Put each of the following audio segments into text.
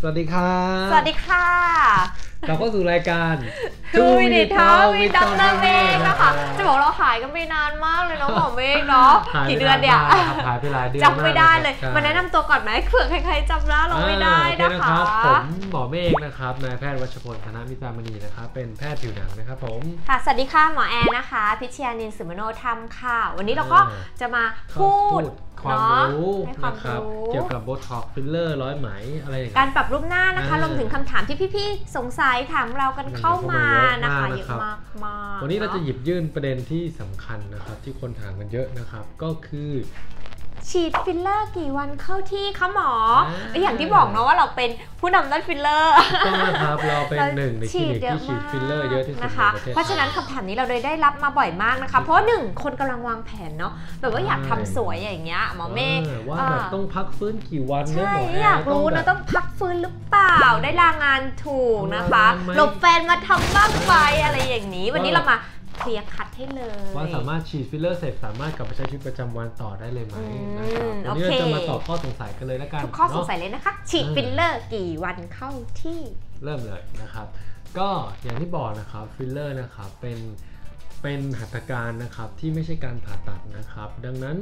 สวัสดีครับสวัสดีค่ะ เราก็สู่รายการทูวินิทอวิด Talk ดรเมฆนะคะ จะบอกเราหายกันไปนานมากเลยเนาะหมอเมฆเนาะหายไปกี่เดือนเนี่ยนานมากครับหายไปหลายเดือนจำไม่ได้เลยมากมาแนะนำตัวก่อนไหมเผื่อใครๆจำหน้าเราไม่ได้อ่านะโอเคะรับผมหมอเมฆนะครับ นายแพทย์วัชพลธนมิตรามณีนะครับ เป็นแพทย์ผิวหนังนะครับผม ค่ะ สวัสดีค่ะหมอแอนนะคะ พิชยานินสุมโนธรรมค่ะ วันนี้เราก็อ่าจะมาก็พูด ความเนาะรู้ให้ความนะครับรู้เกี่ยวกับโบท็อกฟิลเลอร์ร้อยไหมอะไรอย่างกาเงี้รยปรับรูปหน้านะคะอ่ารวมถึงคำถามที่พี่ๆสงสัยถามเรากันเข้ามานะคะเยเยอะอะมากมากๆวันนี้เราจะหเนยิบยื่นประเด็นที่สำคัญนะครับ ที่คนถามกันเยอะนะครับ ก็คือ ฉีดฟิลเลอร์กี่วันเข้าที่คะหมออ่าเอ้ยอย่างที่บอกเนาะว่าเราเป็นผู้นำด้านฟิลเลอร์ต้องนะครับเราเป็นหนึ่งในคลินิกที่ฉีดฟิลเลอร์เยอะที่สุดนะในคะประเทศเพราะฉะนั้นคำถามนี้เราเลยได้รับมาบ่อยมากนะคะ เพราะว่าหนึ่งคนกำลังวางแผนเนาะแบบว่าอยากทำสวยอย่างเงี้ยหมอเมฆออว่าแบบต้องพักฟื้นกี่วันนะใช่หมอแอยากรู้แบนะบต้องพักฟื้นหรือเปล่าได้ลางานถูกนะคะลางานไหมหลบแฟนมาทำบ้างไหมอะไรอย่างนี้ วันนี้เรามา clear cut ให้เลย ว่าสามารถฉีดฟิลเลอร์เสร็จสามารถกลับไปใช้ชีวิตประจำวันต่อได้เลยไหมอืมนะครับวันนี้โอเราเค จะมาตอบข้อสงสัยกันเลยแล้วกันทุกข้อสงสัยเนาะ เลยนะคะ ฉีดเออ ฟิลเลอร์กี่วันเข้าที่ เริ่มเลยนะครับ ก็อย่างที่บอกนะครับฟิลเลอร์นะครับเป็นเป็นหัตถการนะครับที่ไม่ใช่การผ่าตัดนะครับ ดังนั้น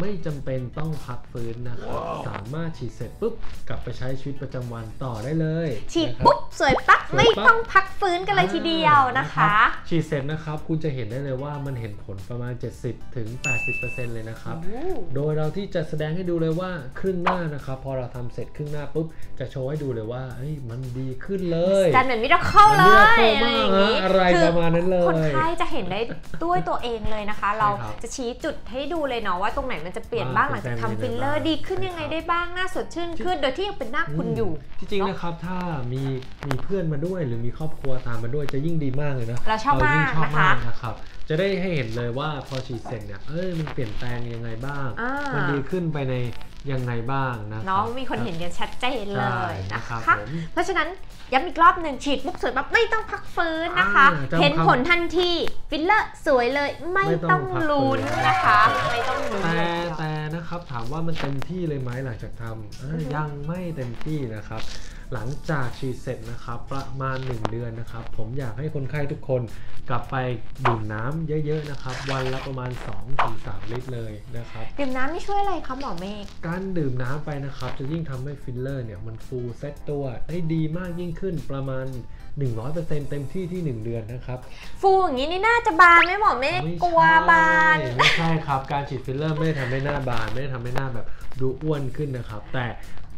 ไม่จำเป็นต้องพักฟื้นนะครับ สามารถฉีดเสร็จปุ๊บ กลับไปใช้ชีวิตประจำวันต่อได้เลยฉีดนะครับปุ๊บสวยปั๊บ สวยปั๊บไม่ต้องพักฟื้นกันเลยทีเดียวนะคะรับฉีดเสร็จนะครับ คุณจะเห็นได้เลยว่ามันเห็นผลประมาณ 70ถึง80%เลยนะครับ โดยเราที่จะแสดงให้ดูเลยว่าครึ่งหน้านะครับ พอเราทำเสร็จครึ่งหน้าปุ๊บ จะโชว์ให้ดูเลยว่าเอ้ยมันดีขึ้นเลยจันเหมือนมิราเคิลมันเลมิยราเคิลอะไรอย่างนี้มากฮะอะไรคืประมาณนั้นเลยคนไข้จะเห็นได้ด้วยตัวเองเลยนะคะ เราครับจะชี้จุดให้ดูเลยเนาะว่าตรงไหนมันจะเปลี่ยนบ้างหลังจากทำฟิลเลอร์ดีขึ้นยังไงได้บ้างหน้าสดชื่นขึ้น โดยที่ยังเป็นหน้าคุณอยู่ที่จริงนะครับถ้ามีมีเพื่อนมาด้วยหรือมีครอบครัวตามมาด้วยจะยิ่งดีมากเลยนะเราชอบยิ่งชอบมากนะคะมากนะครับจะได้ให้เห็นเลยว่าพอฉีดเสร็จเนี่ยเอ้ยมันเปลี่ยนแปลงยังไงบ้างอ่ามัมันดีขึ้นไปในยังไงบ้างนะเนาะมีคนเห็นกันชัดเจนเลใช่ยนะครัคะบผมเพราะฉะนั้นย้ำอีกรอบหนึ่งฉีดปุ๊บสวยปั๊บไม่ต้องพักฟื้นนะคะอ่าจำเห็นคำผลทันทีฟิลเลอร์สวยเลยไม่ไม่ต้ต้อองงพักฟื้นลุ้นนะคะ ไม่ต้องลุ้นแต่ นะครับถามว่ามันเต็มที่เลยไหมหลังจากทำเอ้ยอือฮึยังไม่เต็มที่นะครับ หลังจากฉีดเสร็จนะครับประมาณ 1 เดือนนะครับ ผมอยากให้คนไข้ทุกคนกลับไปดื่มน้ำเยอะๆนะครับ วันละประมาณ 2-3 ลิตรเลยนะครับดื่มน้ำนี่ช่วยอะไรคะหมอเมฆการดื่มน้ำไปนะครับ จะยิ่งทำให้ฟิลเลอร์เนี่ยมันฟูเซตตัวได้ดีมากยิ่งขึ้นประมาณ 100%เต็มที่ที่ 1 เดือนนะครับฟูอย่างนี้นี่น่าจะบานไหมหมอเมฆไม่กลัวบานใช่ไม่ใช่ครับการฉีดฟิลเลอร์ไม่ได้ทำให้หน้าบาน ไม่ได้ทำให้หน้าแบบดูอ้วนขึ้นนะครับ แต่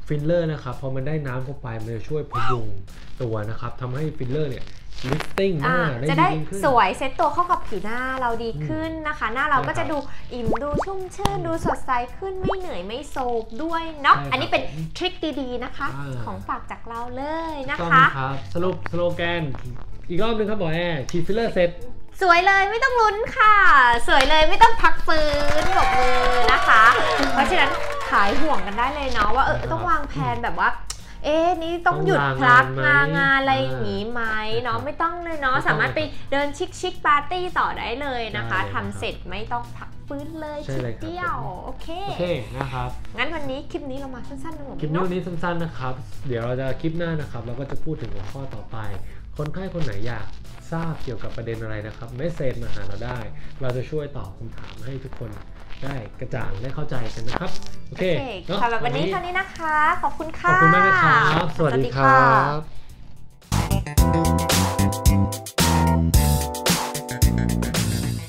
ฟิลเลอร์นะครับพอมันได้น้ำเข้าไปมันจะช่วยพยุงตัวนะครับทำให้ฟิลเลอร์เนี่ย lifting หอ่าน้าได้จะดีได้ยิ่งขึ้น สวยเซ็ตตัวเข้ากับผิวหน้าเราดีขึ้นนะคะ หน้าเราก็ใช่ครัจะบดูอิ่มดูชุ่มชื่นดูสดใสขึ้นไม่เหนื่อยไม่โศกด้วยเนาะใช่ครับอันนี้เป็น trick ดีๆนะคะ อ่า ของฝากจากเราเลยนะต้องคะ ครับสรุปสโลแกน อีกรอบหนึงครับหมอแอร์ฉีดฟิลเลอร์เสร็จ สวยเลยไม่ต้องลุ้นค่ะ สวยเลยไม่ต้องพักฟื้นปรบมือนะคะ เพราะฉะนั้น ขายห่วงกันได้เลยเนาะว่าเออครับต้องวางแผนแบบว่า เอ๊ะนี่ต้องหยุดต้องพัลากงานไหมงานอะไรอย่างงี้ไหมเนาะใช่ครับไม่ต้องเลยเนาะไม่ต้องสามารถไปเดิน chic chic ปาร์ตี้ต่อได้เลยนะคะได้เลยทำเสร็จไม่ต้องพักฟื้นเลยใช่ทีเลยครับเดียวโอเคโอเคนะครับงั้นวันนี้คลิปนี้เรามาสั้นๆนะผมคลิปนี้วันนี้สั้นๆนะครับ เดี๋ยวเราจะคลิปหน้านะครับ เราก็จะพูดถึงหัวข้อต่อไป คนไข้คนไหนอยากทราบเกี่ยวกับประเด็นอะไรนะครับ message มาหาเราได้ เราจะช่วยตอบคำถามให้ทุกคน ได้กระจ่างได้เข้าใจกันนะครับ โอเคโอเคเนอะสำหรับวันนี้เท่านี้นะคะ ขอบคุณขค่ะอบคุณมากนะครับ สวัสดีครับ